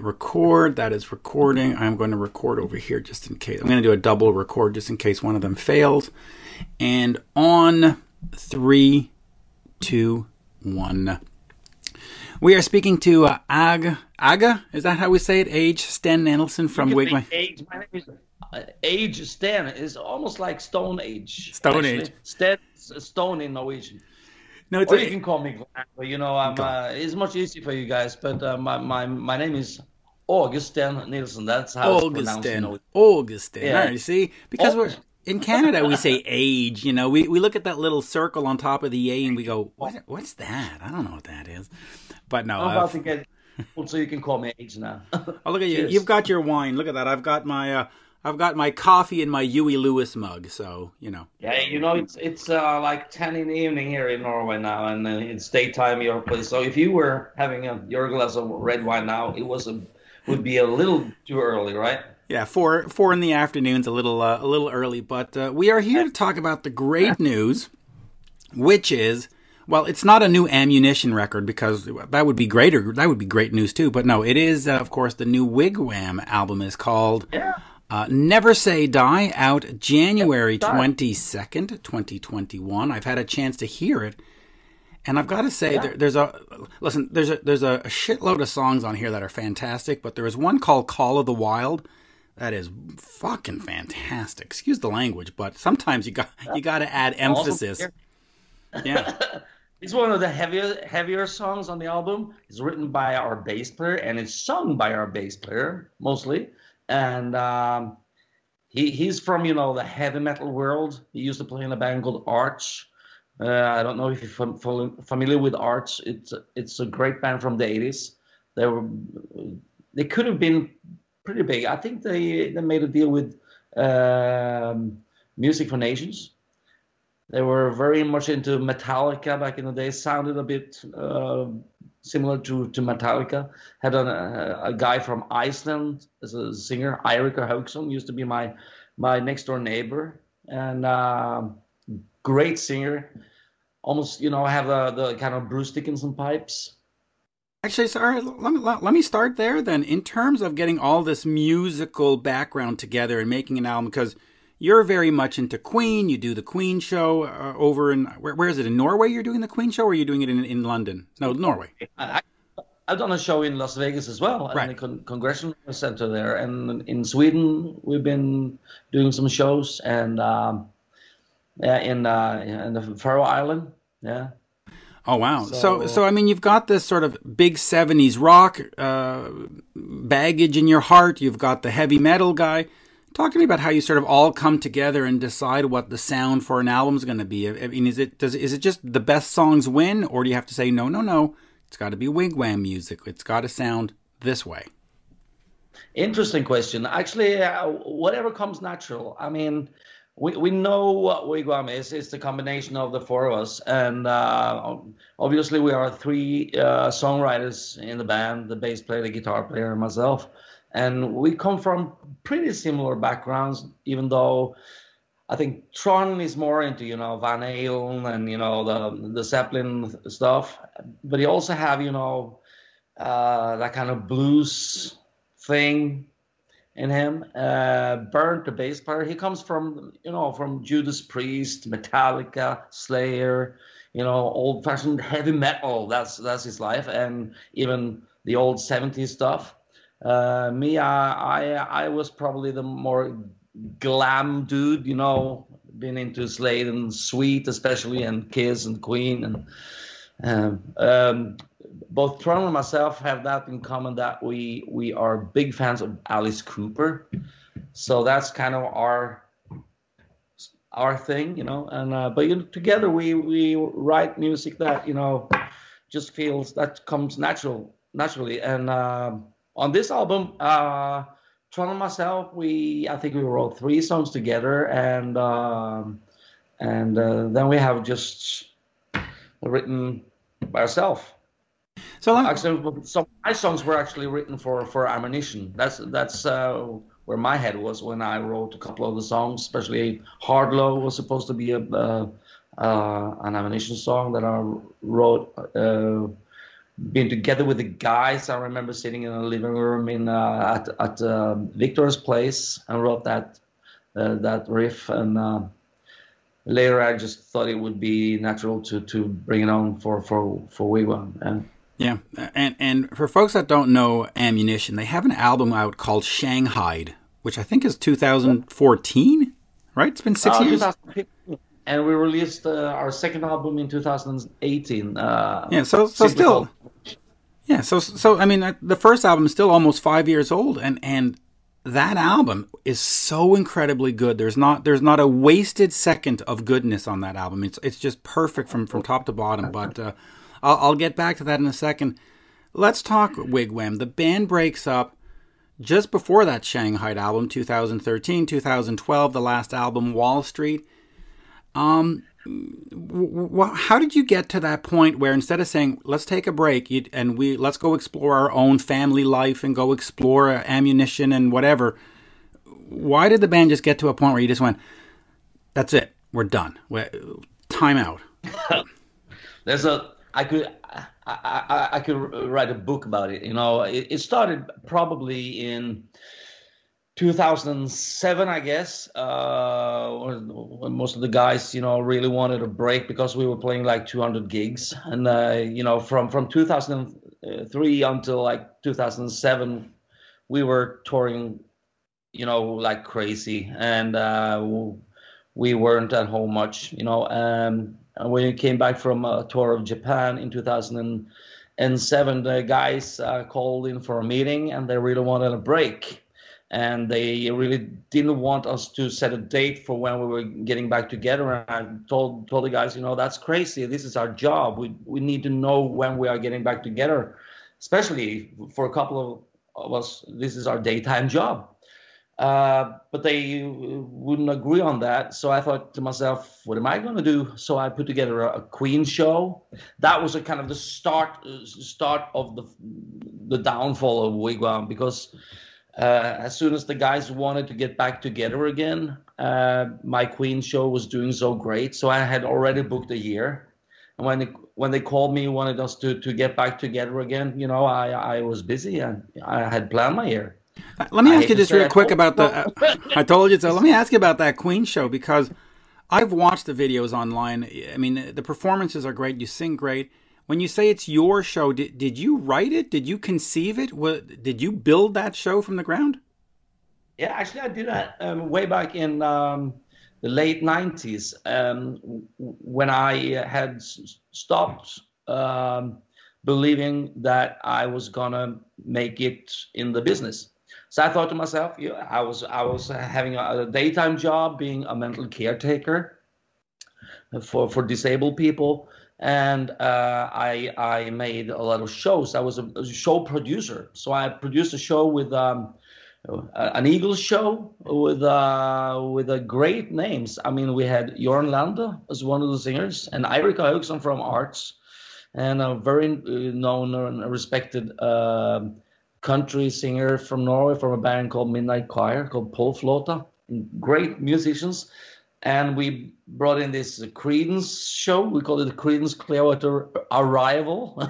hit record. That is recording. I'm going to record over here just in case. I'm going to do a double record just in case one of them fails. And on three, two, one. We are speaking to uh, Aga. Aga, is that how we say it? Age Sten Nelson from Wigwam. Age, my name is uh, Age Sten. is almost like Stone Age. Stone actually. Age. Sten, stone in Norwegian. No, it's or a, you can call me Glenn. You know, I'm. Uh, it's much easier for you guys, but uh, my my my name is Augustin Nilsen. That's how Augustin. it's Augustin. Yeah. Right, you see, because we're in Canada, we say age. You know, we, we look at that little circle on top of the A and we go, what, what's that? I don't know what that is. But no, I'm about to get so you can call me age now. oh, look at you! You've got your wine. Look at that. I've got my uh, I've got my coffee in my Huey Lewis mug, so you know. Yeah, you know it's it's uh, like ten in the evening here in Norway now, and uh, it's daytime your place. So if you were having a, your glass of red wine now, it was a would be a little too early, right? Yeah, four four in the afternoon's a little uh, a little early, but uh, we are here to talk about the great news, which is well, it's not a new ammunition record because that would be greater. That would be great news too. But no, it is uh, of course the new Wigwam album is called. Yeah uh, Never Say Die out January 22nd, 2021. I've had a chance to hear it. And I've got to say, yeah. there, there's a listen. There's a there's a shitload of songs on here that are fantastic, but there is one called "Call of the Wild" that is fucking fantastic. Excuse the language, but sometimes you got you got to add emphasis. Yeah, it's one of the heavier heavier songs on the album. It's written by our bass player and it's sung by our bass player mostly and um, he he's from you know the heavy metal world. He used to play in a band called Artch. Uh, I don't know if you're familiar with Artch. It's it's a great band from the 80s. They were they could have been pretty big. I think they they made a deal with um, Music for Nations. They were very much into Metallica back in the day. Sounded a bit uh, similar to, to Metallica. Had a, a guy from Iceland as a singer, Eiríkur Hauksson, used to be my my next door neighbor, and uh, great singer. Almost, you know, have the, the kind of Bruce Dickinson pipes. Actually, sorry, let me, let me start there then. In terms of getting all this musical background together and making an album, because you're very much into Queen. You do the Queen show uh, over in where, where is it in Norway? You're doing the Queen show, or are you doing it in, in London? No, Norway. I, have done a show in Las Vegas as well, right. in the Con- Congressional Center there, and in Sweden we've been doing some shows, and um, yeah, in uh, in the Faroe Island, yeah. Oh wow! So, so, so I mean, you've got this sort of big '70s rock uh, baggage in your heart. You've got the heavy metal guy. Talk to me about how you sort of all come together and decide what the sound for an album is going to be. I mean, is it does is it just the best songs win, or do you have to say no, no, no? It's got to be wigwam music. It's got to sound this way. Interesting question. Actually, uh, whatever comes natural. I mean, we, we know what wigwam is. It's the combination of the four of us, and uh, obviously we are three uh, songwriters in the band: the bass player, the guitar player, and myself. And we come from pretty similar backgrounds, even though I think Trond is more into you know Van Halen and you know the the Zeppelin stuff, but he also have you know uh, that kind of blues thing in him. Uh, Bernt, the bass player, he comes from you know from Judas Priest, Metallica, Slayer, you know old-fashioned heavy metal. That's that's his life, and even the old '70s stuff. Uh, me, I, I, I was probably the more glam dude, you know, been into Slade and Sweet, especially, and Kiss and Queen, and um, um, both Trond and myself have that in common that we we are big fans of Alice Cooper, so that's kind of our our thing, you know. And uh, but you know, together we we write music that you know just feels that comes natural naturally, and. Uh, on this album, uh, Trond and myself, we I think we wrote three songs together, and um, and uh, then we have just written by ourselves. So actually, some my songs were actually written for for Ammunition. That's that's uh, where my head was when I wrote a couple of the songs, especially Hard Low was supposed to be a uh, uh, an Ammunition song that I wrote uh, been together with the guys. I remember sitting in a living room in uh, at at uh, Victor's place and wrote that that riff. And later, I just thought it would be natural to to bring it on for for for Wigwam. And, yeah, and and for folks that don't know Ammunition, they have an album out called Shanghai, which I think is 2014. Right? It's been six uh, years. And we released uh, our second album in 2018. Uh, yeah, so so still, yeah, so so I mean, the first album is still almost five years old, and and that album is so incredibly good. There's not there's not a wasted second of goodness on that album. It's it's just perfect from from top to bottom. But uh, I'll, I'll get back to that in a second. Let's talk Wigwam. The band breaks up just before that Shanghai album, 2013, 2012, the last album, Wall Street. Um, how did you get to that point where instead of saying let's take a break and we let's go explore our own family life and go explore ammunition and whatever why did the band just get to a point where you just went that's it we're done we're, time out there's a i could I, I, I, could write a book about it you know. It, it started probably in 2007, I guess, uh, when most of the guys, you know, really wanted a break because we were playing like 200 gigs, and uh, you know, from from 2003 until like 2007, we were touring, you know, like crazy, and uh, we weren't at home much, you know. Um, when we came back from a tour of Japan in 2007, the guys uh, called in for a meeting, and they really wanted a break and they really didn't want us to set a date for when we were getting back together. And I told told the guys, you know, that's crazy. This is our job. We we need to know when we are getting back together, especially for a couple of, of us. This is our daytime job. Uh, but they wouldn't agree on that. So I thought to myself, what am I going to do? So I put together a, a Queen show. That was a kind of the start start of the the downfall of Wigwam because uh, as soon as the guys wanted to get back together again, uh, my Queen show was doing so great. So I had already booked a year. And when they, when they called me, wanted us to, to get back together again, you know, I, I was busy and I had planned my year. Uh, let me ask you just real quick about the. Uh, I told you so. Let me ask you about that Queen show because I've watched the videos online. I mean, the performances are great. You sing great when you say it's your show, did, did you write it? Did you conceive it? What, did you build that show from the ground? Yeah, actually, I did that um, way back in um, the late 90s um, when I had stopped um, believing that I was going to make it in the business. So I thought to myself, yeah, I was I was having a daytime job being a mental caretaker for for disabled people and uh, I I made a lot of shows. I was a, a show producer, so I produced a show with um, an Eagles show with uh, with a great names. I mean, we had Jørn Lande as one of the singers, and Eirik Hauksson from Artch, and a very uh, known and respected uh, country singer from Norway from a band called Midnight Choir called Paal Flaata. Great musicians and we brought in this Creedence show. We called it the Creedence Clearwater Arrival,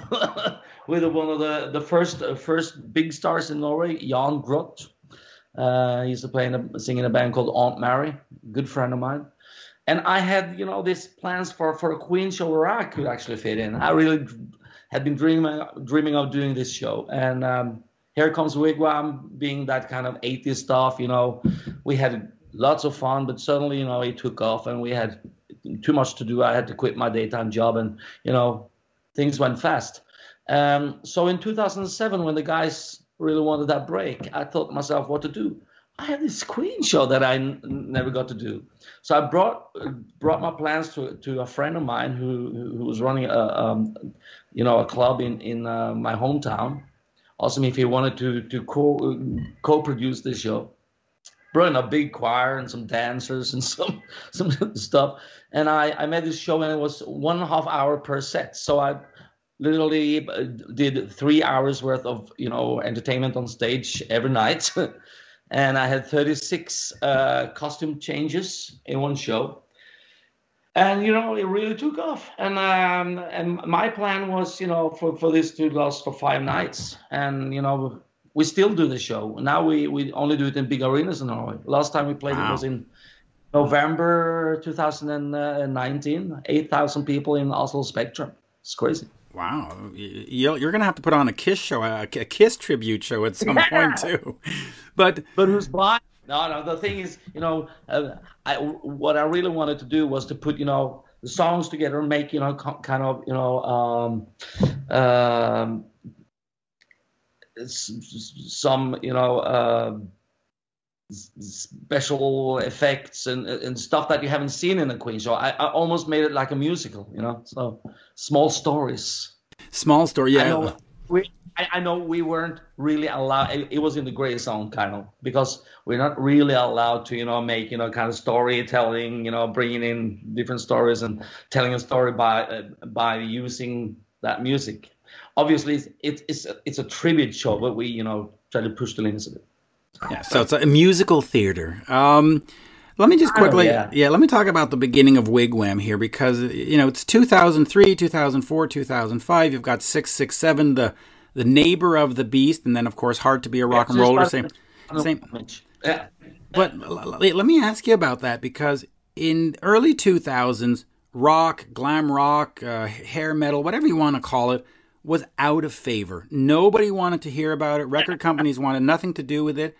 with one of the the first uh, first big stars in Norway, Jan Groth. Uh, he used to play in a sing in a band called Aunt Mary, good friend of mine. And I had, you know, these plans for for a Queen show where I could actually fit in. I really had been dreaming dreaming of doing this show, and um, here comes Wigwam, being that kind of 80s stuff. You know, we had lots of fun, but suddenly, you know, it took off and we had too much to do. I had to quit my daytime job and, you know, things went fast. Um, so in 2007, when the guys really wanted that break, I thought myself what to do. I had this Queen show that I n- never got to do. So I brought brought my plans to to a friend of mine who who was running a um, you know a club in in uh, my hometown. Asked him if he wanted to to co co produce this show brought in a big choir and some dancers and some some stuff. And I, I made this show and it was one and a half hour per set. So I literally uh, did three hours worth of you know entertainment on stage every night. and I had 36 uh, costume changes in one show. And you know it really took off. And um, and my plan was you know for, for this to last for five nights. And you know we still do the show. Now we, we only do it in big arenas in norway. Last time we played wow. it was in november 2019 8000 people in oslo spectrum. It's crazy. Wow. You're going to have to put on a kiss show a, kiss tribute show at some yeah. point too. But but who's buying no, no. The thing is, you know, uh, I, what I really wanted to do was to put, you know, the songs together and make, you know, kind of, you know, um, um, some, you know, uh, special effects and, and stuff that you haven't seen in a Queen show. I, I almost made it like a musical, you know. So small stories. Small story, yeah. We, I, I, know we weren't really allowed. It, it, was in the gray zone, kind of, because we're not really allowed to, you know, make you know kind of storytelling, you know, bringing in different stories and telling a story by uh, by using that music. Obviously, it's it's a, it's a tribute show, but we you know try to push the limits of it. Yeah, so it's a musical theater. Um, let me just quickly, oh, yeah. yeah, let me talk about the beginning of Wigwam here because you know it's 2003, 2004, 2005. You've got six, six, seven, the the neighbor of the beast, and then of course hard to be a rock and roller. Same, same. Yeah. But let me ask you about that because in early 2000s, rock, glam rock, uh, hair metal, whatever you want to call it, was out of favor. Nobody wanted to hear about it. Record companies wanted nothing to do with it.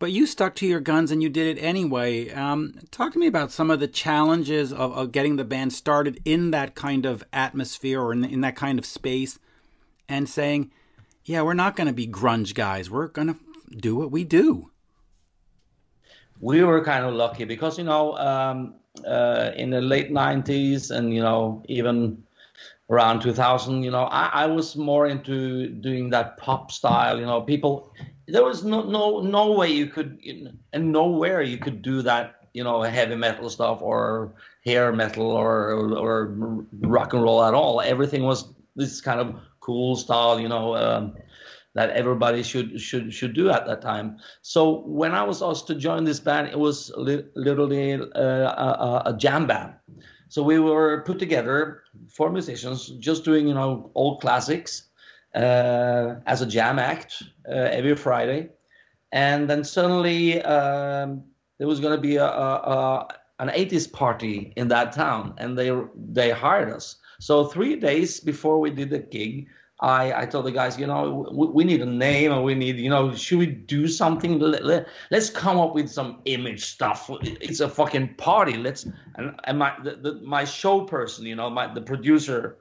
But you stuck to your guns and you did it anyway. Um, talk to me about some of the challenges of, of, getting the band started in that kind of atmosphere or in, in that kind of space and saying, yeah, we're not going to be grunge guys. We're going to do what we do. We were kind of lucky because, you know, um, uh, in the late 90s and, you know, even around 2000, you know, I, I was more into doing that pop style, you know, people, there was no, no, no way you could, and nowhere you could do that, you know, heavy metal stuff or hair metal or, or, or rock and roll at all. Everything was this kind of cool style, you know, um, that everybody should should should do at that time. So when I was asked to join this band, it was li- literally uh, a, a, jam band. So we were put together four musicians, just doing you know old classics as a jam act uh, every Friday, and then suddenly um, there was going to be a, a, an 80s party in that town, and they they hired us. So three days before we did the gig, I, I told the guys, you know, we, we, need a name and we need, you know, should we do something? Let, us come up with some image stuff. It's a fucking party. Let's and, and my the, the, my show person, you know, my the producer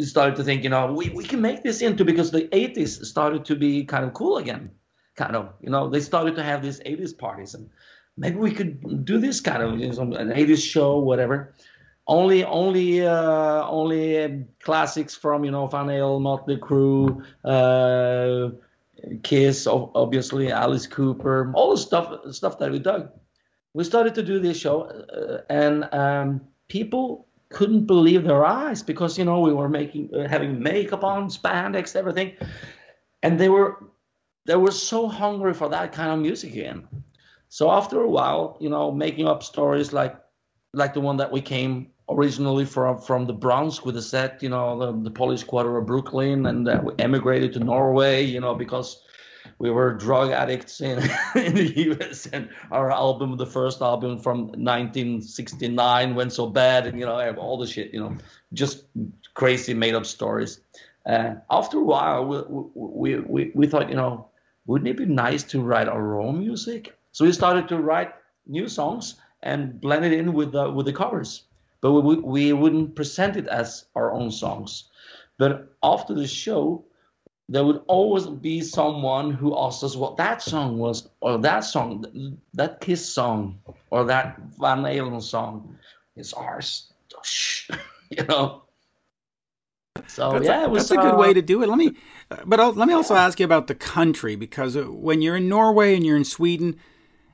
started to think, you know, we, we can make this into because the 80s started to be kind of cool again. Kind of, you know, they started to have these 80s parties and maybe we could do this kind of you know, an 80s show, whatever only only uh, only classics from you know Van Halen, Motley Crue, uh, Kiss, obviously Alice Cooper, all the stuff stuff that we dug. We started to do this show, uh, and um, people couldn't believe their eyes because you know we were making uh, having makeup on, spandex, everything, and they were they were so hungry for that kind of music again. So after a while, you know, making up stories like like the one that we came originally from from the Bronx with the set, you know, the, the Polish Quarter of Brooklyn, and uh, we emigrated to Norway, you know, because we were drug addicts in, in the US, and our album, the first album from 1969, went so bad, and you know, all the shit, you know, just crazy made up stories. Uh, after a while, we, we, we, we thought, you know, wouldn't it be nice to write our own music? So we started to write new songs and blend it in with the, with the covers but we, we wouldn't present it as our own songs. But after the show, there would always be someone who asked us what that song was, or that song, that Kiss song, or that Van Halen song. It's ours, you know. So that's yeah, a, was, that's a good uh, way to do it. Let me, but I'll, let me also ask you about the country because when you're in Norway and you're in Sweden,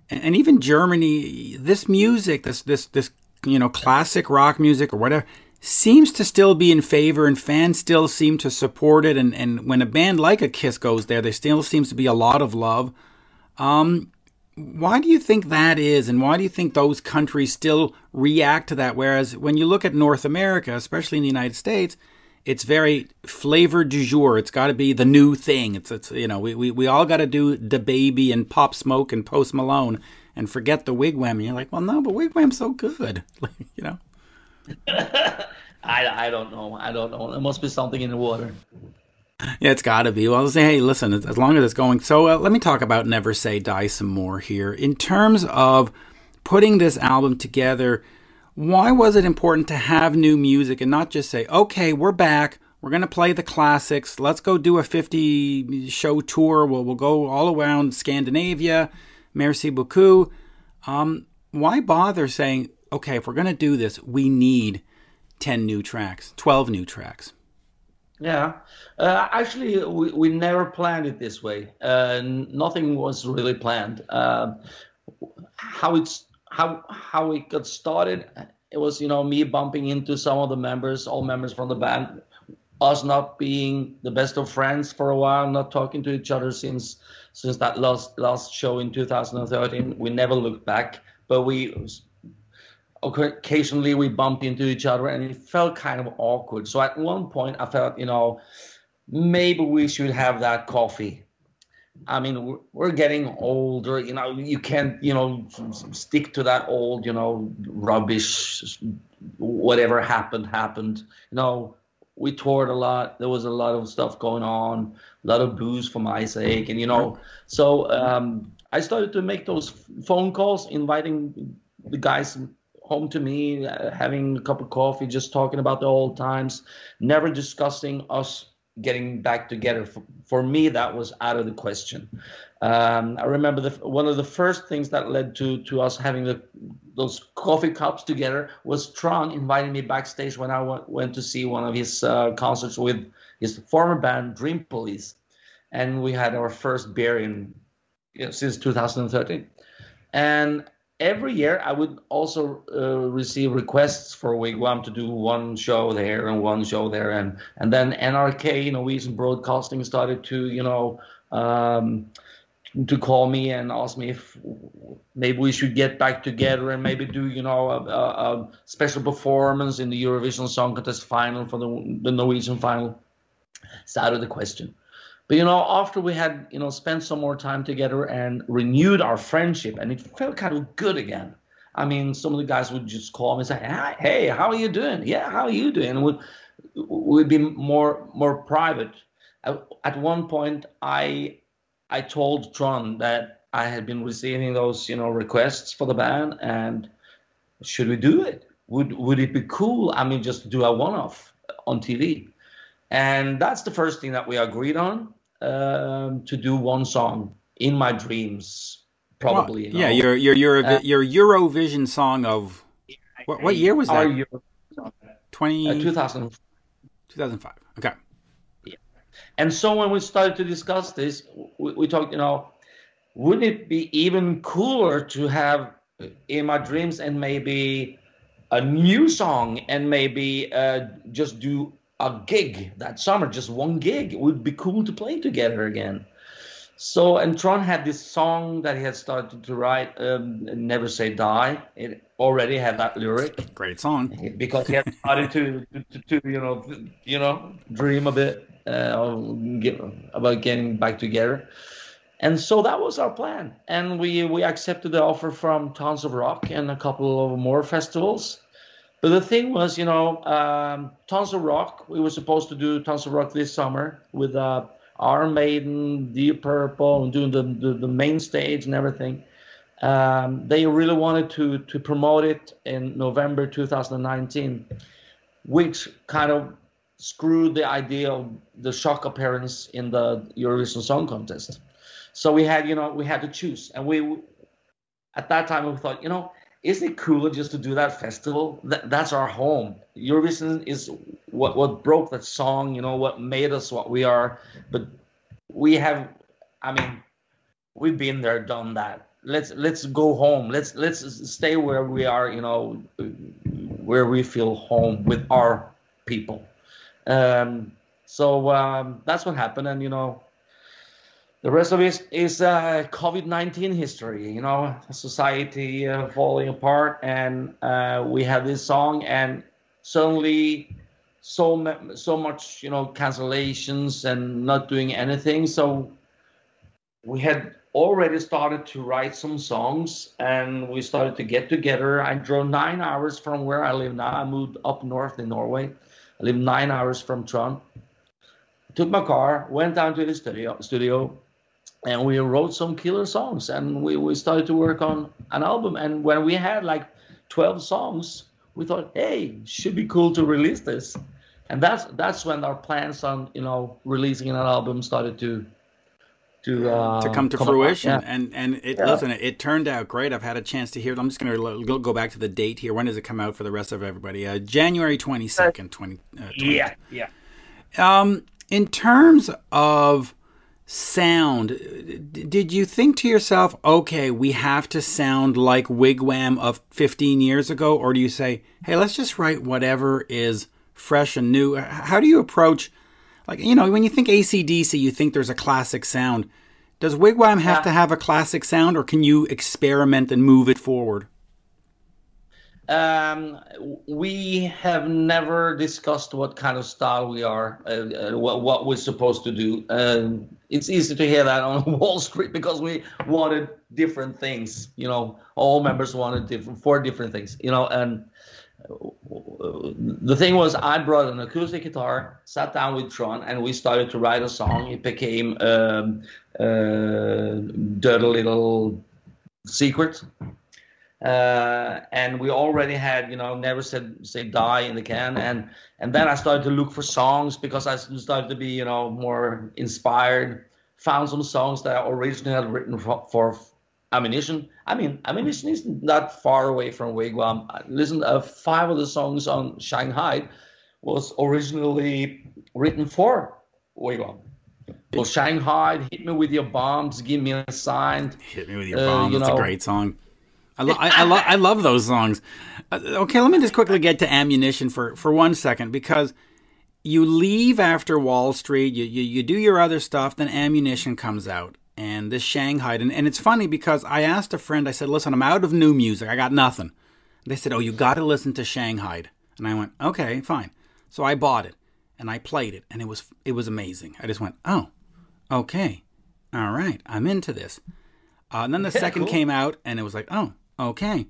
and, and even Germany, this music, this this this you know, classic rock music or whatever seems to still be in favor and fans still seem to support it. And, and when a band like a Kiss goes there, there still seems to be a lot of love. Um, Why do you think that is, and why do you think those countries still react to that? Whereas when you look at North America, especially in the United States, it's very flavor du jour. It's got to be the new thing. It's, it's you know, we, we, we all got to do the baby and Pop Smoke and Post Malone and forget the Wigwam. And you're like, well, no, but Wigwam's so good, you know. I, I don't know. I don't know. There must be something in the water. Yeah, it's got to be. Well, say, hey, listen, as long as it's going. So uh, let me talk about Never Say Die some more here. In terms of putting this album together, why was it important to have new music and not just say, okay, we're back. We're going to play the classics. Let's go do a 50 show tour. We'll, we'll go all around Scandinavia. Merci beaucoup. Um, why bother saying, okay, if we're going to do this, we need 10 new tracks, 12 new tracks? Yeah, uh, actually, we, we never planned it this way. Uh, nothing was really planned. Uh, how it's how how it got started, it was you know me bumping into some of the members, all members from the band, us not being the best of friends for a while, not talking to each other since since that last last show in 2013. We never looked back, but we occasionally we bumped into each other and it felt kind of awkward. So at one point I felt, you know, maybe we should have that coffee. I mean, we're getting older, you know, you can't, you know, stick to that old, you know, rubbish, whatever happened, happened. You know, we toured a lot. There was a lot of stuff going on, a lot of booze for my sake. And, you know, so um, I started to make those phone calls, inviting the guys home to me, uh, having a cup of coffee, just talking about the old times, never discussing us getting back together. For, for me, that was out of the question. Um, I remember the, one of the first things that led to to us having the, those coffee cups together was Trond inviting me backstage when I went, went to see one of his uh, concerts with his former band Dream Police, and we had our first beer in you know, since 2013. And every year I would also uh, receive requests for Wigwam to do one show there and one show there, and and then NRK Norwegian Broadcasting started to you know um, to call me and ask me if maybe we should get back together and maybe do you know a, a, a special performance in the Eurovision Song Contest final for the the Norwegian final. It's out of the question. But you know, after we had you know spent some more time together and renewed our friendship, and it felt kind of good again. I mean, some of the guys would just call me and say, "Hey, how are you doing? Yeah, how are you doing?" And would would be more more private. At one point, I I told Trond that I had been receiving those you know requests for the band, and should we do it? Would would it be cool? I mean, just do a one-off on TV. And that's the first thing that we agreed on um, to do one song in my dreams, probably. Well, you know? Yeah, your your your uh, your Eurovision song of what, what year was that? Euro, 20, uh, 2000. 2005. Okay. Yeah. And so when we started to discuss this, we, we talked, you know, wouldn't it be even cooler to have in my dreams and maybe a new song and maybe uh, just do a gig that summer, just one gig. It would be cool to play together again. So, and Trond had this song that he had started to write, um, "Never Say Die." It already had that lyric. Great song. Because he had started to, to, to you know, you know, dream a bit uh, get, about getting back together. And so that was our plan, and we we accepted the offer from Tons of Rock and a couple of more festivals but the thing was, you know, um, Tons of Rock. We were supposed to do Tons of Rock this summer with uh, Iron Maiden, Deep Purple, and doing the, the, the main stage and everything. Um, they really wanted to to promote it in November 2019, which kind of screwed the idea of the shock appearance in the Eurovision Song Contest. So we had, you know, we had to choose, and we at that time we thought, you know, isn't it cooler just to do that festival? That, that's our home. Eurovision is what what broke that song, you know, what made us what we are. But we have, I mean, we've been there, done that. Let's let's go home. Let's let's stay where we are, you know, where we feel home with our people. Um, so um, that's what happened, and you know, the rest of it is uh, COVID nineteen history. You know, society uh, falling apart, and uh, we have this song, and suddenly so so much you know cancellations and not doing anything. So we had already started to write some songs, and we started to get together. I drove nine hours from where I live now. I moved up north in Norway. I live nine hours from Trond took my car, went down to the studio, studio, and we wrote some killer songs. And we, we started to work on an album. And when we had like 12 songs, we thought, hey, should be cool to release this. And that's that's when our plans on you know releasing an album started to to uh, to come to come fruition. Yeah. And and it yeah. listen, it turned out great. I've had a chance to hear it. I'm just going to go back to the date here. When does it come out for the rest of everybody? Uh, January 22nd, 20, uh, 20. Yeah, yeah. Um, in terms of sound, did you think to yourself, okay, we have to sound like Wigwam of 15 years ago? Or do you say, hey, let's just write whatever is fresh and new? How do you approach, like, you know, when you think ACDC, you think there's a classic sound. Does Wigwam have yeah. to have a classic sound, or can you experiment and move it forward? Um, we have never discussed what kind of style we are, uh, uh, what, what, we're supposed to do. Uh, it's easy to hear that on Wall Street because we wanted different things. You know, all members wanted different, four different things. You know, and the thing was, I brought an acoustic guitar, sat down with Trond, and we started to write a song. It became um, uh, "Dirty Little Secret." Uh, and we already had you know never said say die in the can and and then i started to look for songs because i started to be you know more inspired found some songs that i originally had written for, for ammunition i mean ammunition is not far away from wigwam listen uh, five of the songs on shanghai was originally written for wigwam well, Shanghai, hit me with your bombs, give me a sign. Hit me with your bombs. Uh, you That's know, a great song. I, lo- I, I, lo- I love those songs. Uh, okay, let me just quickly get to ammunition for, for one second because you leave after Wall Street, you, you, you do your other stuff, then ammunition comes out. And this Shanghai, and, and it's funny because I asked a friend, I said, listen, I'm out of new music, I got nothing. They said, oh, you got to listen to Shanghai. And I went, okay, fine. So I bought it and I played it, and it was it was amazing. I just went, oh, okay, all right, I'm into this. Uh, and then the yeah, second cool. came out, and it was like, oh, Okay.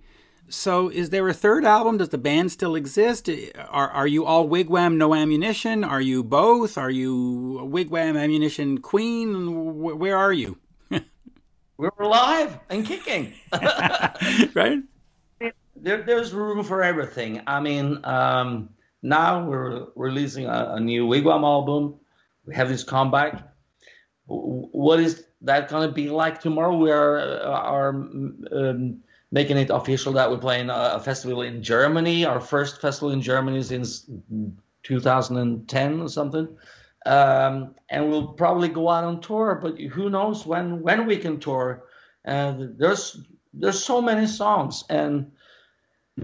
So, is there a third album? Does the band still exist? Are are you all wigwam, no ammunition? Are you both? Are you wigwam, ammunition queen? Where are you? We're alive and kicking. right. There, there's room for everything. I mean, um, now we're releasing a, a, new wigwam album. We have this comeback. What is that going to be like tomorrow? We are, uh, are um, making it official that we're playing a, festival in Germany. Our first festival in Germany since 2010 or something. Um, and we'll probably go out on tour, but who knows when when we can tour. And there's there's so many songs, and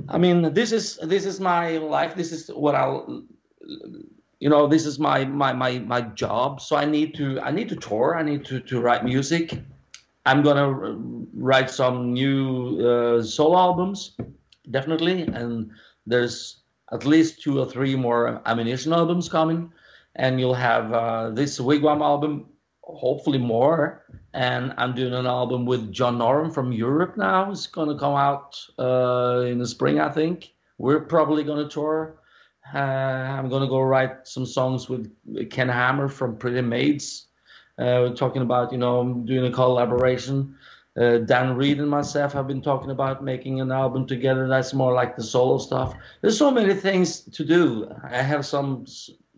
I mean this is this is my life. This is what I'll you know this is my my my my job. So I need to I need to tour. I need to to write music I'm gonna write some new uh, solo albums, definitely, and there's at least two or three more ammunition albums coming, and you'll have uh, this Wigwam album, hopefully more, and I'm doing an album with John Norum from Europe now. It's gonna come out uh, in the spring, I think. We're probably gonna tour. Uh, I'm gonna go write some songs with Ken Hammer from Pretty Maids we're talking about, you know, doing a collaboration. Uh, Dan Reed and myself have been talking about making an album together. That's more like the solo stuff. There's so many things to do. I have some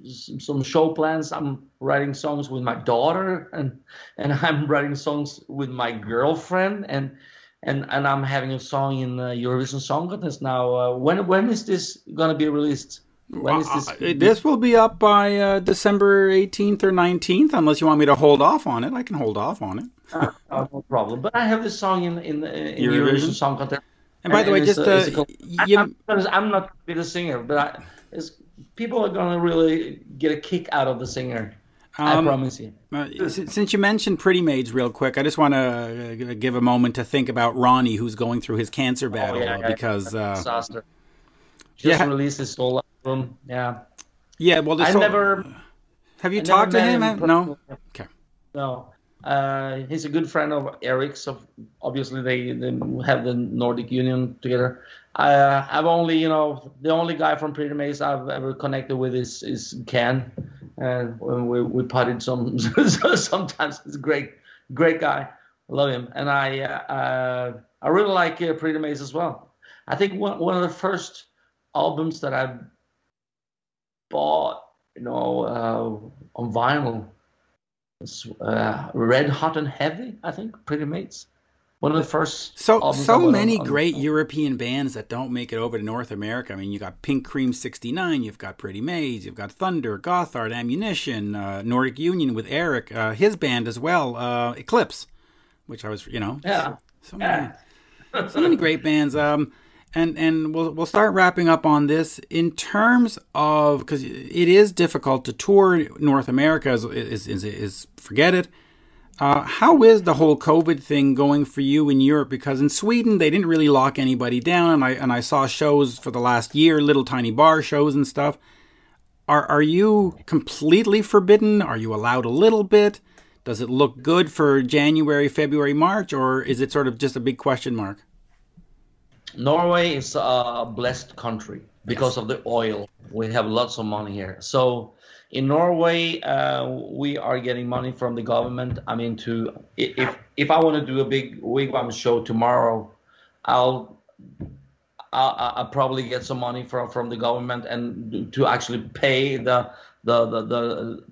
some show plans. I'm writing songs with my daughter, and and I'm writing songs with my girlfriend, and and and I'm having a song in uh, Eurovision Song Contest now. Uh, when when is this gonna be released? When is this? Uh, this will be up by uh, December 18th or 19th, unless you want me to hold off on it. I can hold off on it. uh, no problem. But I have this song in in, in Eurovision. Eurovision Song Contest. And by and, the way, just uh, called, you, I'm, I'm, not be the singer, but I, people are gonna really get a kick out of the singer. Um, I promise you. Uh, since you mentioned Pretty Maids real quick, I just want to uh, give a moment to think about Ronnie, who's going through his cancer oh, battle oh, yeah, yeah, because uh, disaster. Just yeah. released his solo album. Yeah. Yeah. Well, I never. Have you I talked to him? him no. Okay. No. Uh, he's a good friend of Eric's. So obviously, they, they have the Nordic Union together. Uh, I've only, you know, the only guy from Pretty Maids I've ever connected with is is Ken, and we we potted some sometimes. He's a great great guy. I love him, and I uh, I really like uh, Pretty Maids as well. I think one one of the first albums that I bought, you know, uh, on vinyl uh, Red Hot and Heavy. I think Pretty Maids one of the first. So so many on, great on, European bands that don't make it over to North America. I mean, you got Pink Cream '69, you've got Pretty Maids, you've got Thunder, Gotthard, Ammunition, uh, Nordic Union with Eric, uh, his band as well, uh, Eclipse, which I was, you know, yeah, so, so many, so many great bands. Um, and and we'll we'll start wrapping up on this in terms of because it is difficult to tour North America. Is is, is, is forget it uh, how is the whole COVID thing going for you in Europe? Because in Sweden they didn't really lock anybody down, and I and I saw shows for the last year, little tiny bar shows and stuff. Are are you completely forbidden? Are you allowed a little bit? Does it look good for January, February, March, or is it sort of just a big question mark? Norway is a blessed country because yes. of the oil. We have lots of money here, so in Norway, uh, we are getting money from the government. I mean, to if if I want to do a big wigwam show tomorrow, I'll I'll, I'll probably get some money from from the government and to actually pay the the the, the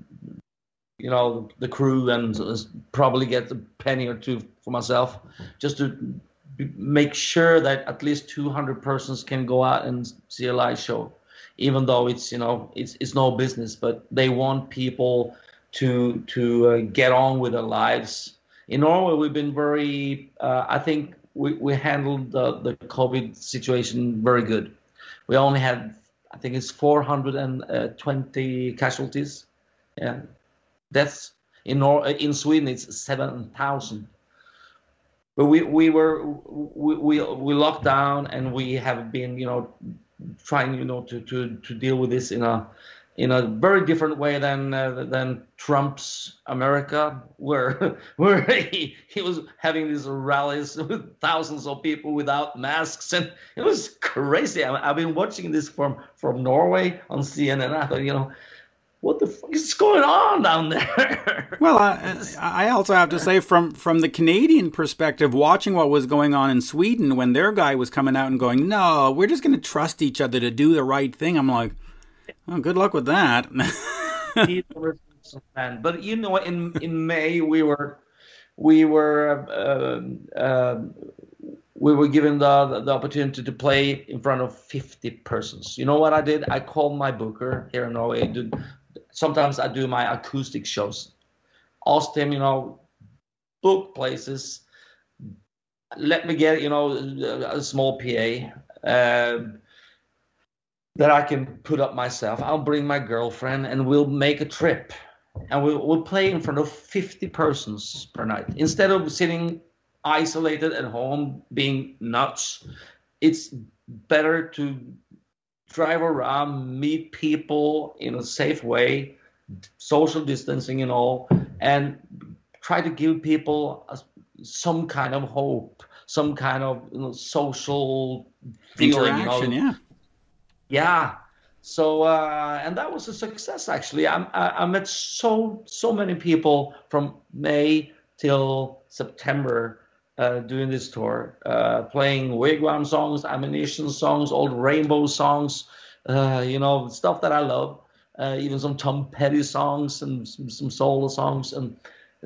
you know the crew and probably get a penny or two for myself just to make sure that at least 200 persons can go out and see a live show even though it's you know it's it's no business, but they want people to to uh, get on with their lives. In Norway, we've been very. Uh, I think we, we handled the the COVID situation very good. We only had I think it's 420 casualties. Yeah, that's In Nor- in Sweden, it's 7,000 but we we were we, we we locked down and we have been you know trying, you know, to, to, to deal with this in a in a very different way than uh, than Trump's America, where where he, he was having these rallies with thousands of people without masks, and it was crazy. I, have been watching this from from Norway on CNN. I thought, you know, what the fuck is going on down there? well, I, I also have to say, from from the Canadian perspective, watching what was going on in Sweden when their guy was coming out and going, "No, we're just going to trust each other to do the right thing," I'm like, "Oh, good luck with that." but you know, in in May we were we were uh, uh, we were given the, the opportunity to play in front of 50 persons. You know what I did? I called my booker here in Norway, sometimes I do my acoustic shows. Ask them, you know, book places. Let me get, you know, a small PA uh, that I can put up myself. I'll bring my girlfriend and we'll make a trip. And we'll, we'll play in front of 50 persons per night. Instead of sitting isolated at home being nuts, it's better to drive around, meet people in a safe way, social distancing and all, and try to give people a, some kind of hope, some kind of you know, social feeling. Interaction, you know? yeah. Yeah. So uh, and that was a success actually. I, I, I met so so many people from May till September uh, doing this tour, uh, playing wigwam songs, ammunition songs, old rainbow songs, uh, you know, stuff that I love. Uh, even some Tom Petty songs and some, some solo songs, and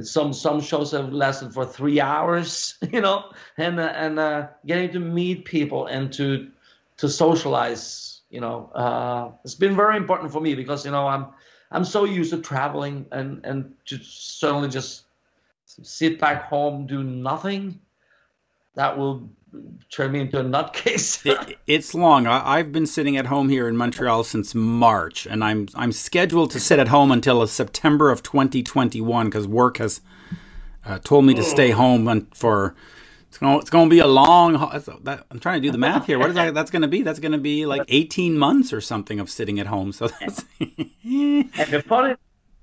some some shows have lasted for three hours, you know, and uh, and uh, getting to meet people and to to socialize, you know, it's been very important for me because you know I'm I'm so used to traveling and and to suddenly just sit back home, do nothing that will turn me into a nutcase. it, it's long. I, have been sitting at home here in Montreal since March, and I'm I'm scheduled to sit at home until September of 2021 because work has uh, told me to stay home and for. It's going, it's going to be a long. That, I'm trying to do the math here. What is that? That's going to be? That's going to be like 18 months or something of sitting at home. So that's. and the funny,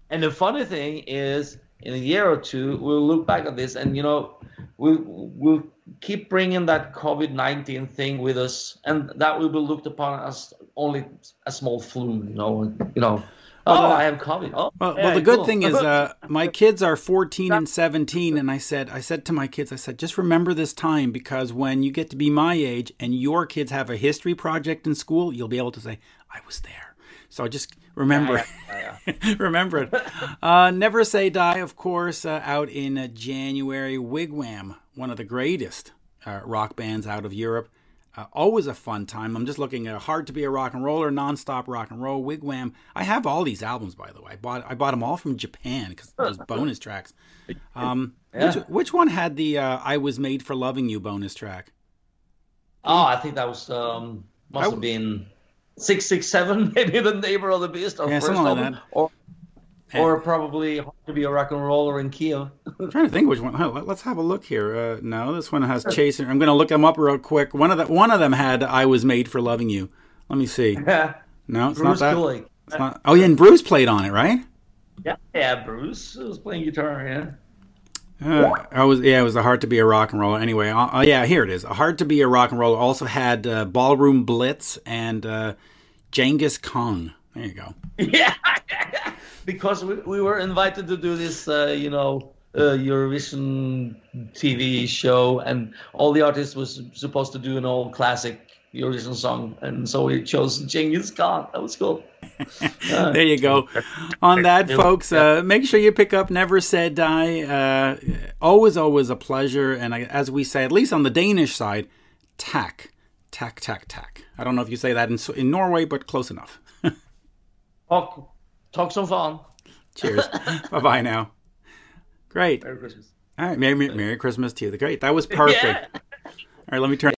and the funny thing is, in a year or two, we'll look back at this, and you know, we'll we'll keep bringing that COVID nineteen thing with us, and that will be looked upon as only a small flu. You know, you know Oh, uh, I have COVID. Oh, well, yeah, well the good cool. thing is, uh, my kids are 14 and 17, and I said, I said to my kids, I said, just remember this time because when you get to be my age and your kids have a history project in school, you'll be able to say, I was there. So just remember, yeah, yeah, remember it. Uh, Never Say Die, of course, uh, out in uh, January. Wigwam, one of the greatest uh, rock bands out of Europe. Uh, always a fun time. I'm just looking at Hard to Be a Rock and Roller, Nonstop Rock and Roll, Wigwam. I have all these albums, by the way. I bought I bought them all from Japan because those bonus tracks. Um, yeah. which, which one had the uh, "I Was Made for Loving You" bonus track? Oh, I think that was um, must have been six six seven, maybe the neighbor of the beast, or yeah, first album, like or or probably to be a rock and roller in Kiev. I'm trying to think which one. let's have a look here. Uh, no, this one has Chaser. I'm going to look them up real quick. One of the one of them had "I Was Made for Loving You." Let me see. no, it's Bruce not that. It's not. Oh yeah, and Bruce played on it, right? Yeah, yeah. Bruce was playing guitar. Yeah. Uh, I was yeah, it was a hard to be a rock and roller. Anyway, uh, uh, yeah, here it is. A hard to be a rock and roller also had uh, Ballroom Blitz and uh, Genghis Khan. There you go. Yeah, because we, we were invited to do this, uh, you know, uh, Eurovision TV show, and all the artists was supposed to do an old classic Eurovision song, and so we chose Genghis Khan. That was cool. Uh, there you go. On that, folks, uh, make sure you pick up Never Said Die. Uh, always, always a pleasure. And I, as we say, at least on the Danish side, tack, tack, tack, tack. I don't know if you say that in, in Norway, but close enough. talk, talk some fun. Cheers. bye bye now. Great. Merry Christmas. All right. Merry, Merry Christmas to you. Great. That was perfect. Yeah. All right. Let me turn.